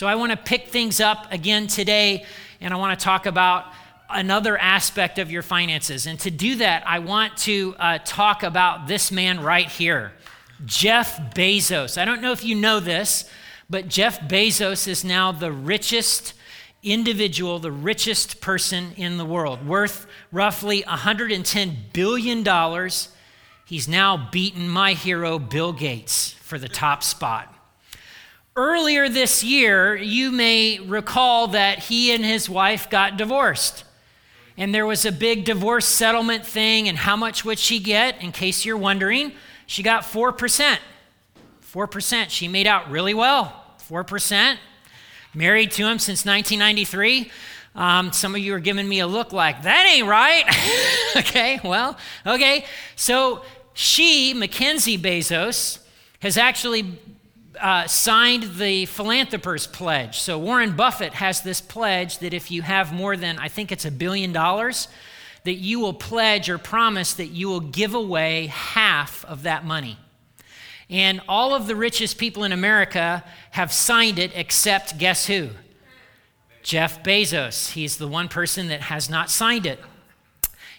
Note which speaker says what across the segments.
Speaker 1: So I want to pick things up again today, and I want to talk about another aspect of your finances. And to do that, I want to uh, talk about this man right here, Jeff Bezos. I don't know if you know this, but Jeff Bezos is now the richest individual, the richest person in the world, worth roughly $110 billion. He's now beaten my hero, Bill Gates, for the top spot. Earlier this year, you may recall that he and his wife got divorced. And there was a big divorce settlement thing, and how much would she get? In case you're wondering, she got 4%. 4%. She made out really well. 4%. Married to him since 1993. Um, some of you are giving me a look like, that ain't right. okay, well, okay. So she, Mackenzie Bezos, has actually uh, signed the Philanthropers Pledge. So Warren Buffett has this pledge that if you have more than, I think it's a billion dollars, that you will pledge or promise that you will give away half of that money. And all of the richest people in America have signed it, except guess who? Jeff Bezos. He's the one person that has not signed it.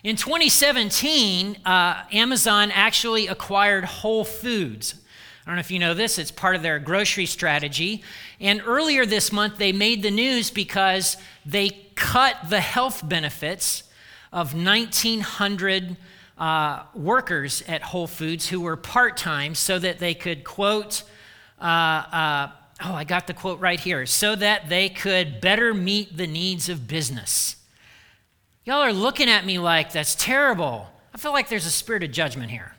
Speaker 1: In 2017, uh, Amazon actually acquired Whole Foods. I don't know if you know this, it's part of their grocery strategy. And earlier this month, they made the news because they cut the health benefits of 1,900 uh, workers at Whole Foods who were part time so that they could, quote, uh, uh, oh, I got the quote right here, so that they could better meet the needs of business. Y'all are looking at me like that's terrible. I feel like there's a spirit of judgment here.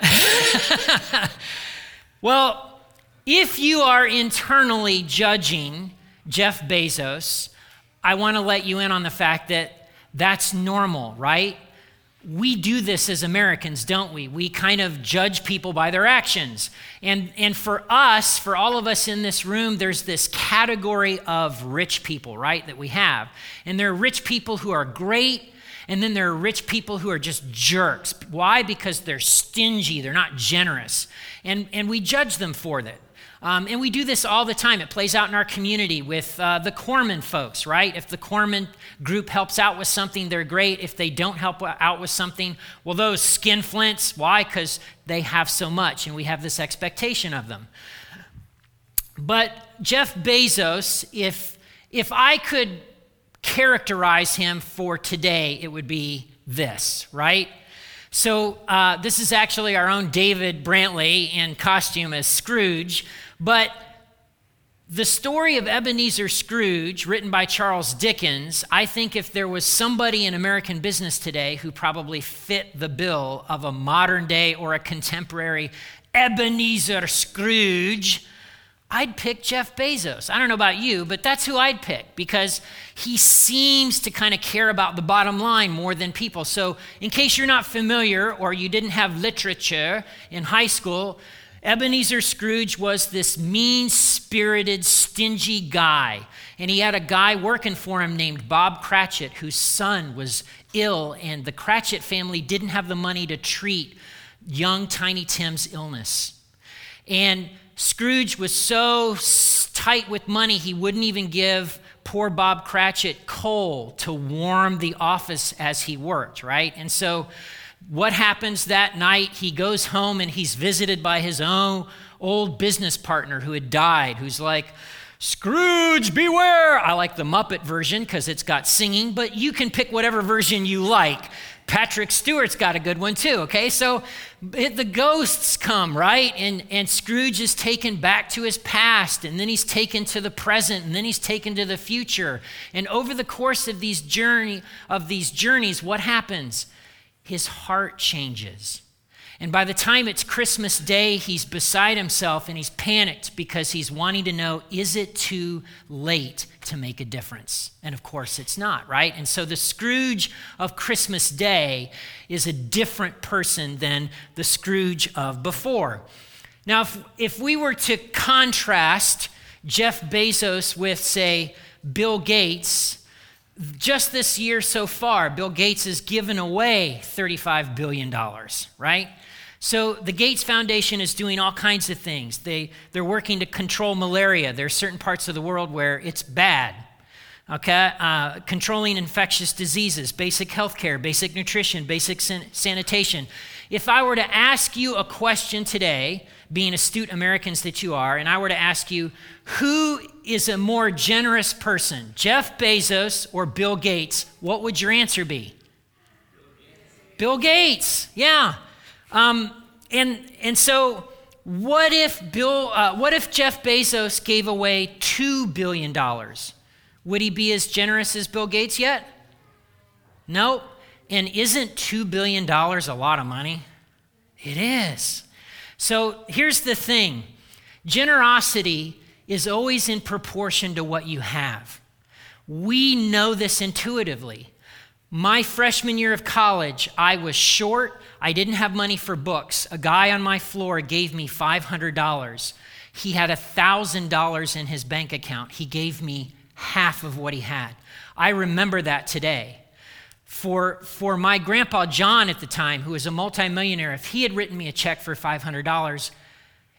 Speaker 1: Well, if you are internally judging Jeff Bezos, I want to let you in on the fact that that's normal, right? We do this as Americans, don't we? We kind of judge people by their actions. And, and for us, for all of us in this room, there's this category of rich people, right, that we have. And there are rich people who are great and then there are rich people who are just jerks. Why? Because they're stingy, they're not generous. And, and we judge them for that. Um, and we do this all the time. It plays out in our community with uh, the Corman folks, right? If the Corman group helps out with something, they're great. If they don't help out with something, well, those skinflints, why? Because they have so much, and we have this expectation of them. But Jeff Bezos, if, if I could characterize him for today, it would be this, right? So, uh, this is actually our own David Brantley in costume as Scrooge, but the story of Ebenezer Scrooge, written by Charles Dickens, I think if there was somebody in American business today who probably fit the bill of a modern day or a contemporary Ebenezer Scrooge, I'd pick Jeff Bezos. I don't know about you, but that's who I'd pick because he seems to kind of care about the bottom line more than people. So, in case you're not familiar or you didn't have literature in high school, Ebenezer Scrooge was this mean spirited, stingy guy. And he had a guy working for him named Bob Cratchit, whose son was ill, and the Cratchit family didn't have the money to treat young Tiny Tim's illness. And Scrooge was so tight with money, he wouldn't even give poor Bob Cratchit coal to warm the office as he worked, right? And so, what happens that night? He goes home and he's visited by his own old business partner who had died, who's like, Scrooge, beware! I like the Muppet version because it's got singing, but you can pick whatever version you like. Patrick Stewart's got a good one too, okay? So the ghosts come, right? And, and Scrooge is taken back to his past, and then he's taken to the present, and then he's taken to the future. And over the course of these journey of these journeys, what happens? His heart changes. And by the time it's Christmas Day, he's beside himself and he's panicked because he's wanting to know is it too late to make a difference? And of course, it's not, right? And so the Scrooge of Christmas Day is a different person than the Scrooge of before. Now, if, if we were to contrast Jeff Bezos with, say, Bill Gates, just this year so far, Bill Gates has given away $35 billion, right? So the Gates Foundation is doing all kinds of things. They, they're working to control malaria. There are certain parts of the world where it's bad. Okay, uh, controlling infectious diseases, basic health care, basic nutrition, basic san- sanitation. If I were to ask you a question today, being astute Americans that you are, and I were to ask you, who is a more generous person, Jeff Bezos or Bill Gates, what would your answer be? Bill Gates, Bill Gates. yeah. Um, and, and so, what if, Bill, uh, what if Jeff Bezos gave away $2 billion? Would he be as generous as Bill Gates yet? Nope. And isn't $2 billion a lot of money? It is. So here's the thing generosity is always in proportion to what you have. We know this intuitively. My freshman year of college, I was short. I didn't have money for books. A guy on my floor gave me $500. He had $1,000 in his bank account. He gave me half of what he had. I remember that today. For, for my grandpa John at the time, who was a multimillionaire, if he had written me a check for $500,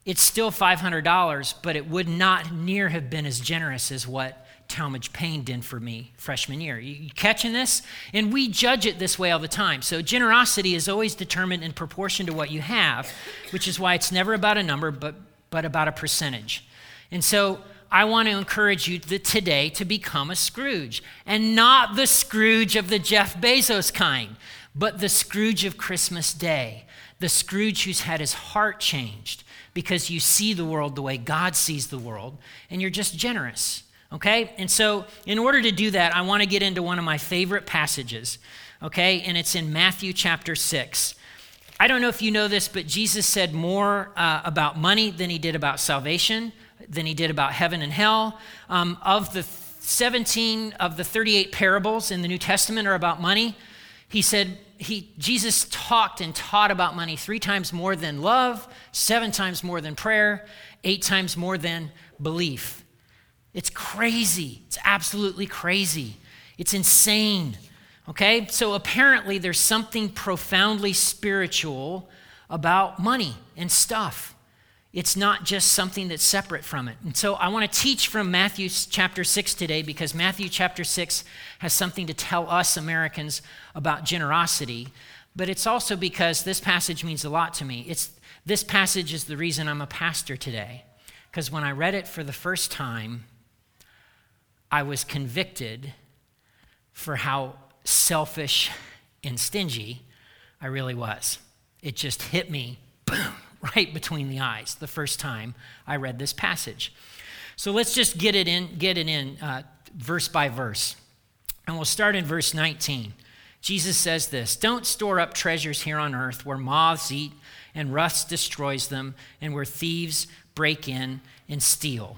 Speaker 1: it's still $500, but it would not near have been as generous as what Talmadge Payne did for me freshman year. You, catching this? And we judge it this way all the time. So generosity is always determined in proportion to what you have, which is why it's never about a number, but, but about a percentage. And so I want to encourage you today to become a Scrooge, and not the Scrooge of the Jeff Bezos kind, but the Scrooge of Christmas Day, the Scrooge who's had his heart changed because you see the world the way God sees the world, and you're just generous. Okay? And so, in order to do that, I want to get into one of my favorite passages. Okay? And it's in Matthew chapter 6. I don't know if you know this, but Jesus said more uh, about money than he did about salvation, than he did about heaven and hell. Um, of the 17 of the 38 parables in the New Testament are about money. He said, he, Jesus talked and taught about money three times more than love, seven times more than prayer, eight times more than belief. It's crazy. It's absolutely crazy. It's insane. Okay? So apparently, there's something profoundly spiritual about money and stuff. It's not just something that's separate from it. And so I want to teach from Matthew chapter 6 today because Matthew chapter 6 has something to tell us Americans about generosity. But it's also because this passage means a lot to me. It's, this passage is the reason I'm a pastor today. Because when I read it for the first time, I was convicted for how selfish and stingy I really was. It just hit me, boom, right between the eyes the first time I read this passage. So let's just get it in, get it in uh, verse by verse. And we'll start in verse 19. Jesus says this Don't store up treasures here on earth where moths eat and rust destroys them, and where thieves break in and steal.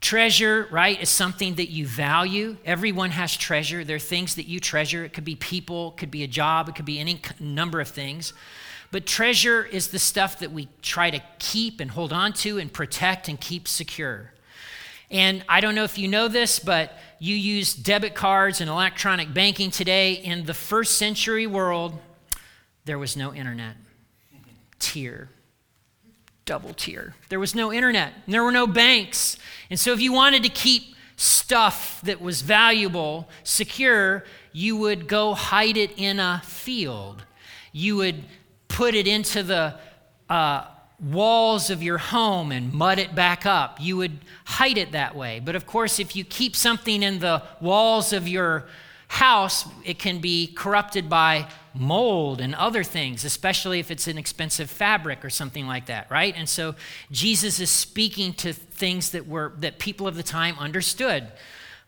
Speaker 1: Treasure, right, is something that you value. Everyone has treasure. There are things that you treasure. It could be people, it could be a job, it could be any number of things. But treasure is the stuff that we try to keep and hold on to and protect and keep secure. And I don't know if you know this, but you use debit cards and electronic banking today. In the first century world, there was no internet. Tier double tier. There was no internet, there were no banks. And so, if you wanted to keep stuff that was valuable secure, you would go hide it in a field. You would put it into the uh, walls of your home and mud it back up. You would hide it that way. But of course, if you keep something in the walls of your house, it can be corrupted by mold and other things, especially if it's an expensive fabric or something like that, right? And so Jesus is speaking to things that were that people of the time understood.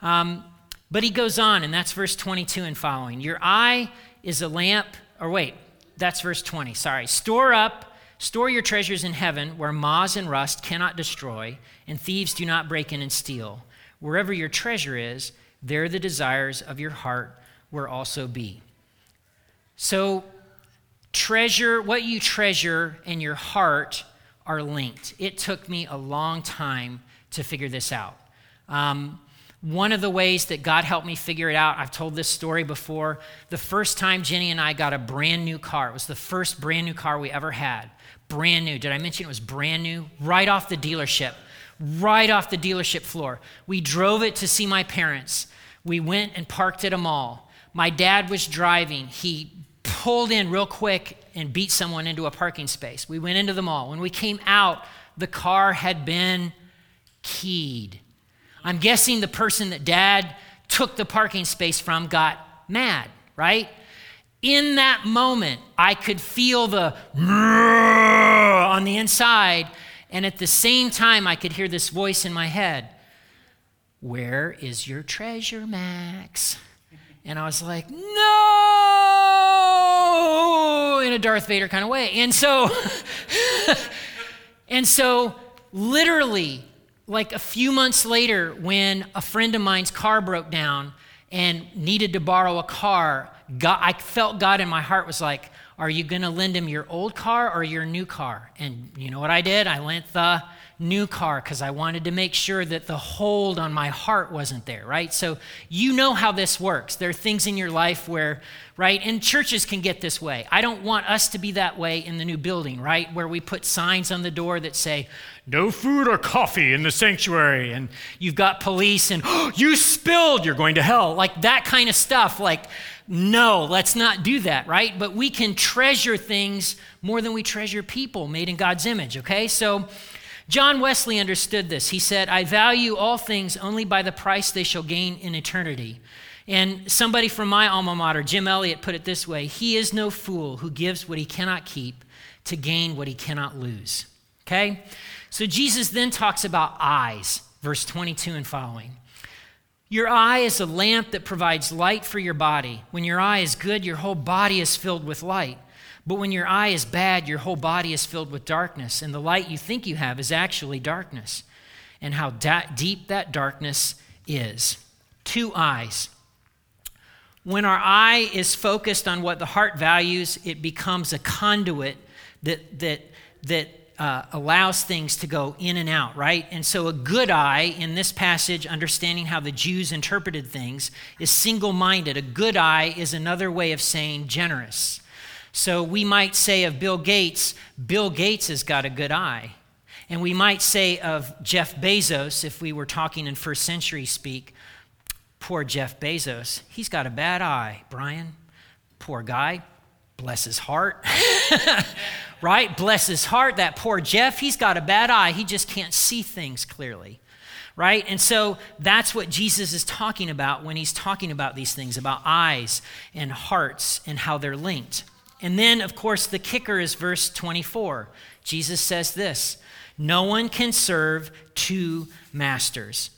Speaker 1: Um, but he goes on, and that's verse 22 and following. Your eye is a lamp, or wait, that's verse 20. Sorry. Store up, store your treasures in heaven where moths and rust cannot destroy, and thieves do not break in and steal. Wherever your treasure is, there the desires of your heart will also be. So, treasure, what you treasure in your heart are linked. It took me a long time to figure this out. Um, One of the ways that God helped me figure it out, I've told this story before. The first time Jenny and I got a brand new car, it was the first brand new car we ever had. Brand new. Did I mention it was brand new? Right off the dealership, right off the dealership floor. We drove it to see my parents. We went and parked at a mall. My dad was driving. He pulled in real quick and beat someone into a parking space. We went into the mall. When we came out, the car had been keyed. I'm guessing the person that dad took the parking space from got mad, right? In that moment, I could feel the on the inside, and at the same time, I could hear this voice in my head Where is your treasure, Max? And I was like, No, in a Darth Vader kind of way. And so, and so, literally, like a few months later, when a friend of mine's car broke down and needed to borrow a car, God, I felt God in my heart was like, Are you going to lend him your old car or your new car? And you know what I did? I lent the new car because I wanted to make sure that the hold on my heart wasn't there, right? So you know how this works. There are things in your life where, right, and churches can get this way. I don't want us to be that way in the new building, right, where we put signs on the door that say, no food or coffee in the sanctuary, and you've got police and oh, you spilled, you're going to hell, like that kind of stuff. Like, no, let's not do that, right? But we can treasure things more than we treasure people made in God's image, okay? So, John Wesley understood this. He said, I value all things only by the price they shall gain in eternity. And somebody from my alma mater, Jim Elliot, put it this way He is no fool who gives what he cannot keep to gain what he cannot lose. Okay? So Jesus then talks about eyes, verse 22 and following. Your eye is a lamp that provides light for your body. When your eye is good, your whole body is filled with light. But when your eye is bad, your whole body is filled with darkness, and the light you think you have is actually darkness. And how da- deep that darkness is. Two eyes. When our eye is focused on what the heart values, it becomes a conduit that, that, that uh, allows things to go in and out, right? And so, a good eye in this passage, understanding how the Jews interpreted things, is single minded. A good eye is another way of saying generous. So we might say of Bill Gates, Bill Gates has got a good eye. And we might say of Jeff Bezos, if we were talking in first century speak, poor Jeff Bezos, he's got a bad eye, Brian. Poor guy, bless his heart. right? Bless his heart. That poor Jeff, he's got a bad eye. He just can't see things clearly. Right? And so that's what Jesus is talking about when he's talking about these things about eyes and hearts and how they're linked. And then, of course, the kicker is verse 24. Jesus says this No one can serve two masters.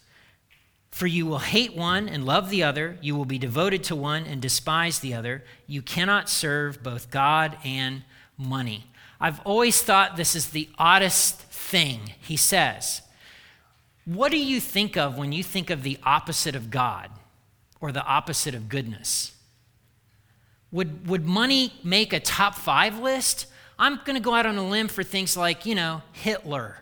Speaker 1: For you will hate one and love the other. You will be devoted to one and despise the other. You cannot serve both God and money. I've always thought this is the oddest thing he says. What do you think of when you think of the opposite of God or the opposite of goodness? Would, would money make a top five list? I'm going to go out on a limb for things like, you know, Hitler.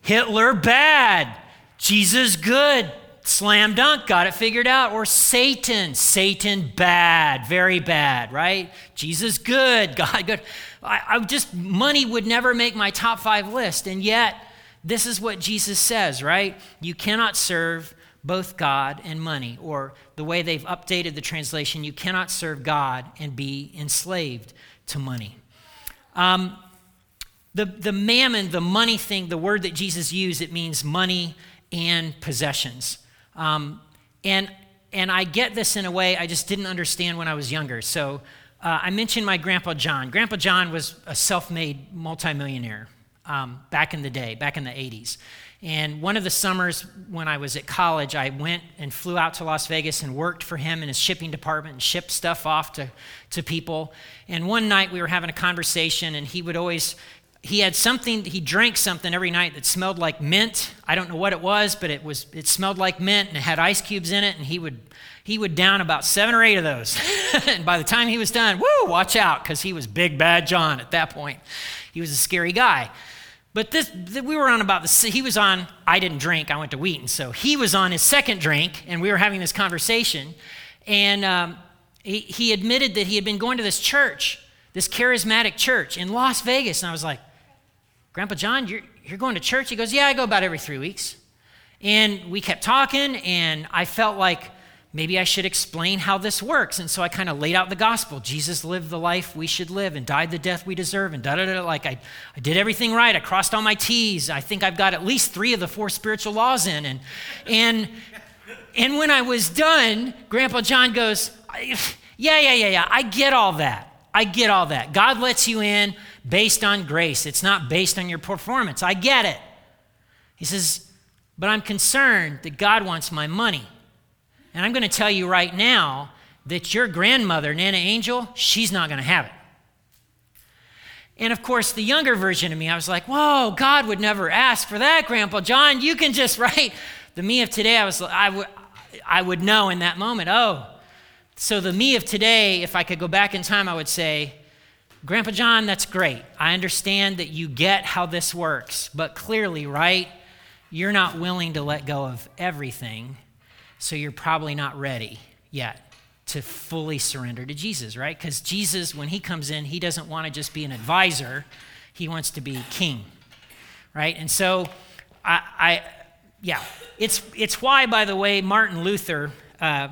Speaker 1: Hitler, bad. Jesus, good. Slam dunk, got it figured out. Or Satan. Satan, bad. Very bad, right? Jesus, good. God, good. I, I just, money would never make my top five list. And yet, this is what Jesus says, right? You cannot serve both God and money, or the way they've updated the translation, you cannot serve God and be enslaved to money. Um, the, the mammon, the money thing, the word that Jesus used, it means money and possessions. Um, and, and I get this in a way I just didn't understand when I was younger. So uh, I mentioned my grandpa John. Grandpa John was a self made multimillionaire um, back in the day, back in the 80s. And one of the summers when I was at college, I went and flew out to Las Vegas and worked for him in his shipping department and shipped stuff off to, to people. And one night we were having a conversation, and he would always, he had something, he drank something every night that smelled like mint. I don't know what it was, but it was, it smelled like mint and it had ice cubes in it, and he would, he would down about seven or eight of those. and by the time he was done, woo, watch out, because he was big bad John at that point. He was a scary guy. But this, we were on about the, he was on, I didn't drink, I went to Wheaton. So he was on his second drink, and we were having this conversation. And um, he, he admitted that he had been going to this church, this charismatic church in Las Vegas. And I was like, Grandpa John, you're, you're going to church? He goes, Yeah, I go about every three weeks. And we kept talking, and I felt like, maybe I should explain how this works. And so I kind of laid out the gospel. Jesus lived the life we should live and died the death we deserve and da da da. Like I, I did everything right. I crossed all my T's. I think I've got at least three of the four spiritual laws in. And, and, and when I was done, Grandpa John goes, Yeah, yeah, yeah, yeah. I get all that. I get all that. God lets you in based on grace, it's not based on your performance. I get it. He says, But I'm concerned that God wants my money. And I'm going to tell you right now that your grandmother, Nana Angel, she's not going to have it. And of course, the younger version of me, I was like, whoa, God would never ask for that, Grandpa John. You can just write. The me of today, I, was, I, w- I would know in that moment, oh. So the me of today, if I could go back in time, I would say, Grandpa John, that's great. I understand that you get how this works, but clearly, right, you're not willing to let go of everything so you're probably not ready yet to fully surrender to Jesus, right? Because Jesus, when he comes in, he doesn't want to just be an advisor, he wants to be king, right? And so, I, I yeah, it's, it's why, by the way, Martin Luther. Uh,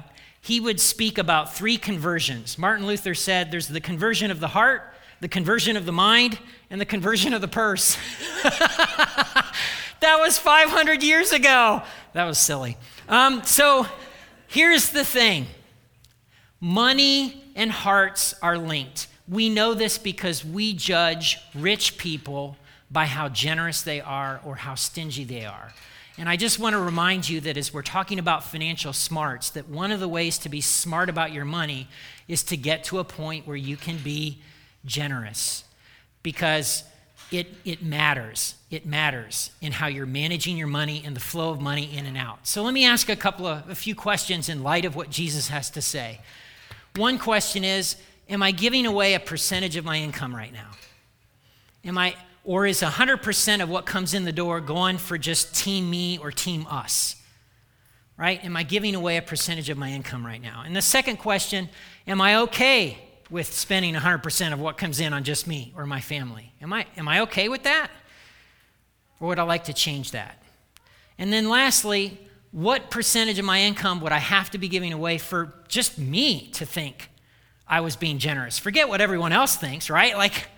Speaker 1: he would speak about three conversions. Martin Luther said there's the conversion of the heart, the conversion of the mind, and the conversion of the purse. that was 500 years ago. That was silly. Um, so here's the thing money and hearts are linked. We know this because we judge rich people by how generous they are or how stingy they are. And I just want to remind you that as we're talking about financial smarts, that one of the ways to be smart about your money is to get to a point where you can be generous. Because it, it matters. It matters in how you're managing your money and the flow of money in and out. So let me ask a couple of a few questions in light of what Jesus has to say. One question is Am I giving away a percentage of my income right now? Am I, or is 100% of what comes in the door going for just team me or team us? Right? Am I giving away a percentage of my income right now? And the second question Am I okay with spending 100% of what comes in on just me or my family? Am I, am I okay with that? Or would I like to change that? And then lastly, what percentage of my income would I have to be giving away for just me to think I was being generous? Forget what everyone else thinks, right? Like,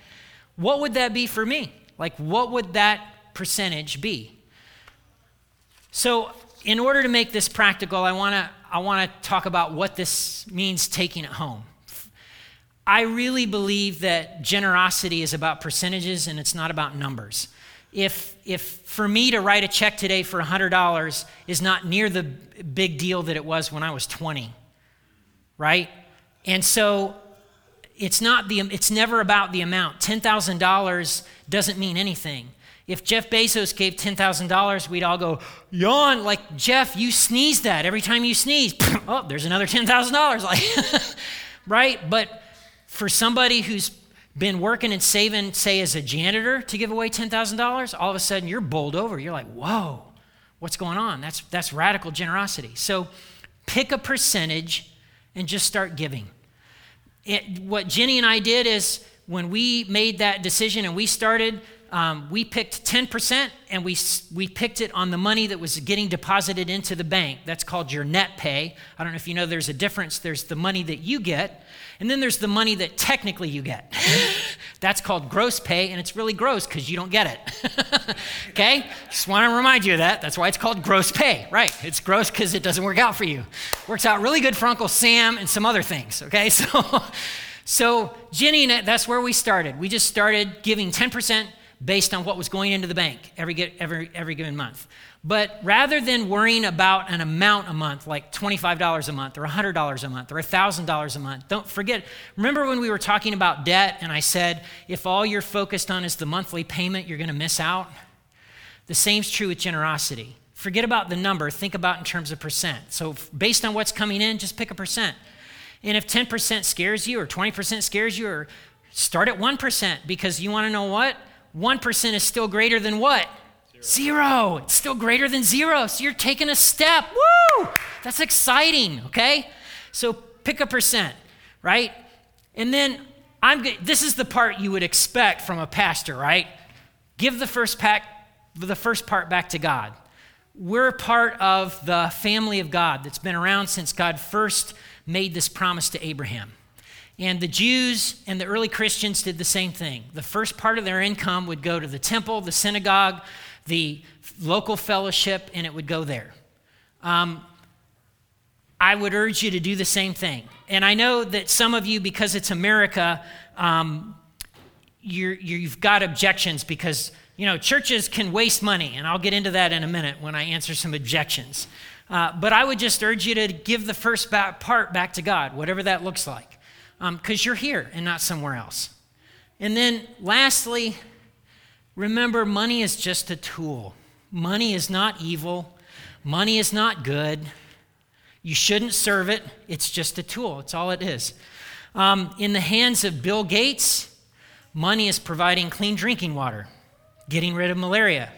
Speaker 1: what would that be for me? Like, what would that percentage be? So, in order to make this practical, I want to I want to talk about what this means taking it home. I really believe that generosity is about percentages and it's not about numbers. If, if for me to write a check today for $100 is not near the big deal that it was when I was 20, right? And so it's not the it's never about the amount. $10,000 doesn't mean anything. If Jeff Bezos gave $10,000, we'd all go, yawn, like, Jeff, you sneeze that. Every time you sneeze, oh, there's another $10,000. Like, right? But for somebody who's been working and saving, say, as a janitor to give away $10,000, all of a sudden you're bowled over. You're like, whoa, what's going on? That's, that's radical generosity. So pick a percentage and just start giving. It, what Jenny and I did is when we made that decision and we started, um, we picked 10% and we, we picked it on the money that was getting deposited into the bank. That's called your net pay. I don't know if you know there's a difference. There's the money that you get, and then there's the money that technically you get. That's called gross pay, and it's really gross because you don't get it. okay? Just want to remind you of that. That's why it's called gross pay. Right. It's gross because it doesn't work out for you. Works out really good for Uncle Sam and some other things. Okay? So, so Jenny, that's where we started. We just started giving 10% based on what was going into the bank every, every, every given month. But rather than worrying about an amount a month, like $25 a month or $100 a month or $1,000 a month, don't forget. Remember when we were talking about debt and I said, if all you're focused on is the monthly payment, you're going to miss out? The same's true with generosity. Forget about the number, think about in terms of percent. So, based on what's coming in, just pick a percent. And if 10% scares you or 20% scares you, or start at 1% because you want to know what? 1% is still greater than what? Zero. zero. It's still greater than zero. So you're taking a step. Woo! That's exciting, okay? So pick a percent, right? And then I'm this is the part you would expect from a pastor, right? Give the first pack the first part back to God. We're part of the family of God that's been around since God first made this promise to Abraham. And the Jews and the early Christians did the same thing. The first part of their income would go to the temple, the synagogue, the local fellowship, and it would go there. Um, I would urge you to do the same thing. And I know that some of you, because it's America, um, you have got objections because you know churches can waste money, and I'll get into that in a minute when I answer some objections. Uh, but I would just urge you to give the first part back to God, whatever that looks like because um, you're here and not somewhere else. And then lastly, remember money is just a tool. Money is not evil, money is not good. You shouldn't serve it, it's just a tool. It's all it is. Um, in the hands of Bill Gates, money is providing clean drinking water, getting rid of malaria.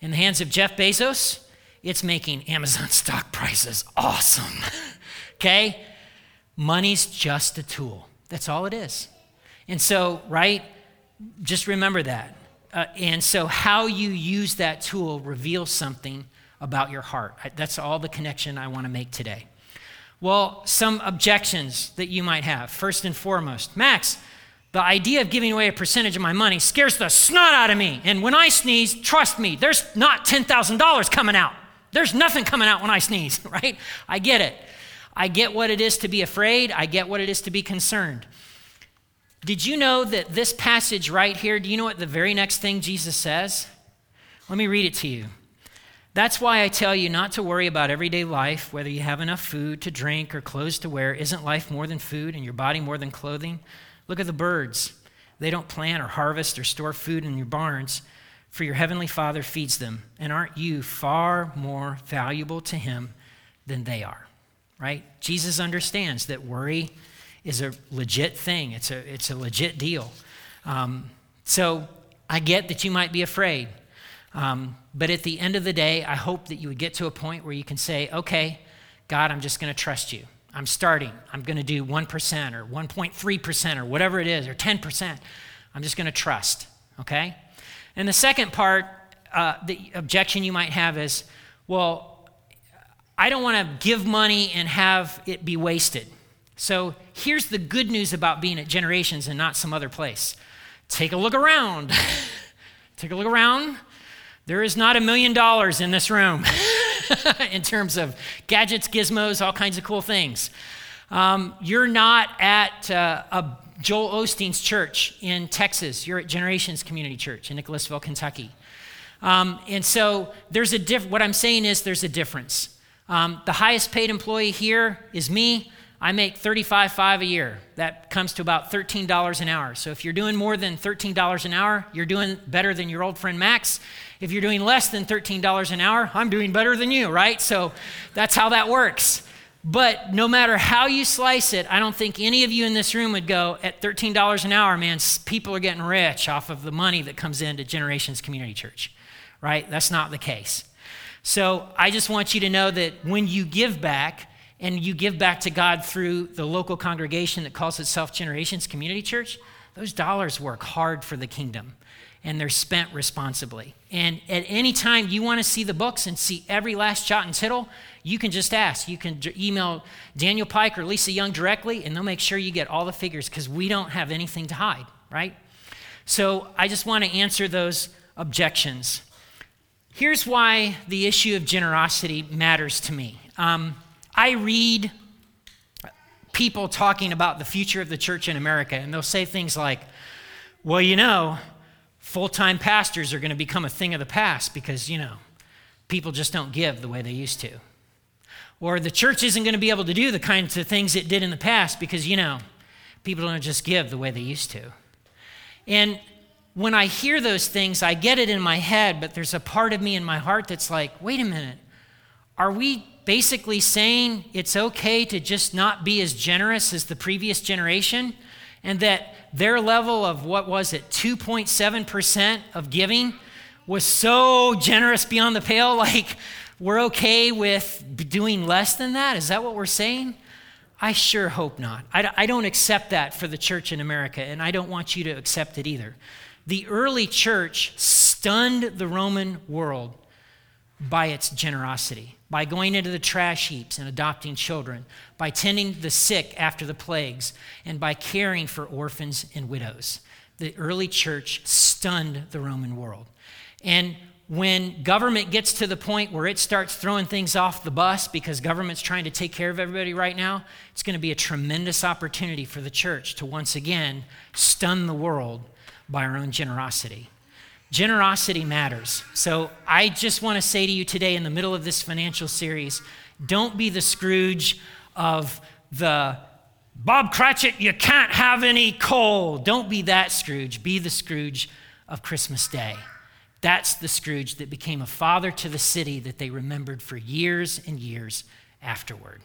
Speaker 1: In the hands of Jeff Bezos, it's making Amazon stock prices awesome. okay? Money's just a tool. That's all it is. And so, right, just remember that. Uh, and so, how you use that tool reveals something about your heart. That's all the connection I want to make today. Well, some objections that you might have. First and foremost, Max, the idea of giving away a percentage of my money scares the snot out of me. And when I sneeze, trust me, there's not $10,000 coming out. There's nothing coming out when I sneeze, right? I get it. I get what it is to be afraid, I get what it is to be concerned. Did you know that this passage right here, do you know what the very next thing Jesus says? Let me read it to you. That's why I tell you not to worry about everyday life, whether you have enough food to drink or clothes to wear. Isn't life more than food and your body more than clothing? Look at the birds. They don't plant or harvest or store food in your barns, for your heavenly Father feeds them. And aren't you far more valuable to Him than they are? Right? Jesus understands that worry is a legit thing, it's a, it's a legit deal. Um, so I get that you might be afraid. Um, but at the end of the day, I hope that you would get to a point where you can say, okay, God, I'm just going to trust you. I'm starting. I'm going to do 1% or 1.3% or whatever it is, or 10%. I'm just going to trust, okay? And the second part, uh, the objection you might have is, well, I don't want to give money and have it be wasted. So here's the good news about being at Generations and not some other place. Take a look around. Take a look around. There is not a million dollars in this room in terms of gadgets, gizmos, all kinds of cool things. Um, you're not at uh, a Joel Osteen's church in Texas. You're at Generations Community Church in Nicholasville, Kentucky. Um, and so there's a diff- what I'm saying is there's a difference. Um, the highest paid employee here is me. I make $35.5 a year. That comes to about $13 an hour. So if you're doing more than $13 an hour, you're doing better than your old friend Max. If you're doing less than $13 an hour, I'm doing better than you, right? So that's how that works. But no matter how you slice it, I don't think any of you in this room would go at $13 an hour, man, people are getting rich off of the money that comes into Generations Community Church, right? That's not the case. So I just want you to know that when you give back, and you give back to God through the local congregation that calls itself Generations Community Church, those dollars work hard for the kingdom and they're spent responsibly. And at any time you want to see the books and see every last jot and tittle, you can just ask. You can email Daniel Pike or Lisa Young directly, and they'll make sure you get all the figures because we don't have anything to hide, right? So I just want to answer those objections. Here's why the issue of generosity matters to me. Um, I read people talking about the future of the church in America, and they'll say things like, well, you know, full time pastors are going to become a thing of the past because, you know, people just don't give the way they used to. Or the church isn't going to be able to do the kinds of things it did in the past because, you know, people don't just give the way they used to. And when I hear those things, I get it in my head, but there's a part of me in my heart that's like, wait a minute. Are we basically saying it's okay to just not be as generous as the previous generation and that their level of what was it, 2.7% of giving was so generous beyond the pale, like we're okay with doing less than that? Is that what we're saying? I sure hope not. I, I don't accept that for the church in America, and I don't want you to accept it either. The early church stunned the Roman world by its generosity, by going into the trash heaps and adopting children, by tending the sick after the plagues, and by caring for orphans and widows. The early church stunned the Roman world. And when government gets to the point where it starts throwing things off the bus because government's trying to take care of everybody right now, it's going to be a tremendous opportunity for the church to once again stun the world by our own generosity. Generosity matters. So I just want to say to you today, in the middle of this financial series, don't be the Scrooge of the Bob Cratchit, you can't have any coal. Don't be that Scrooge. Be the Scrooge of Christmas Day. That's the Scrooge that became a father to the city that they remembered for years and years afterward.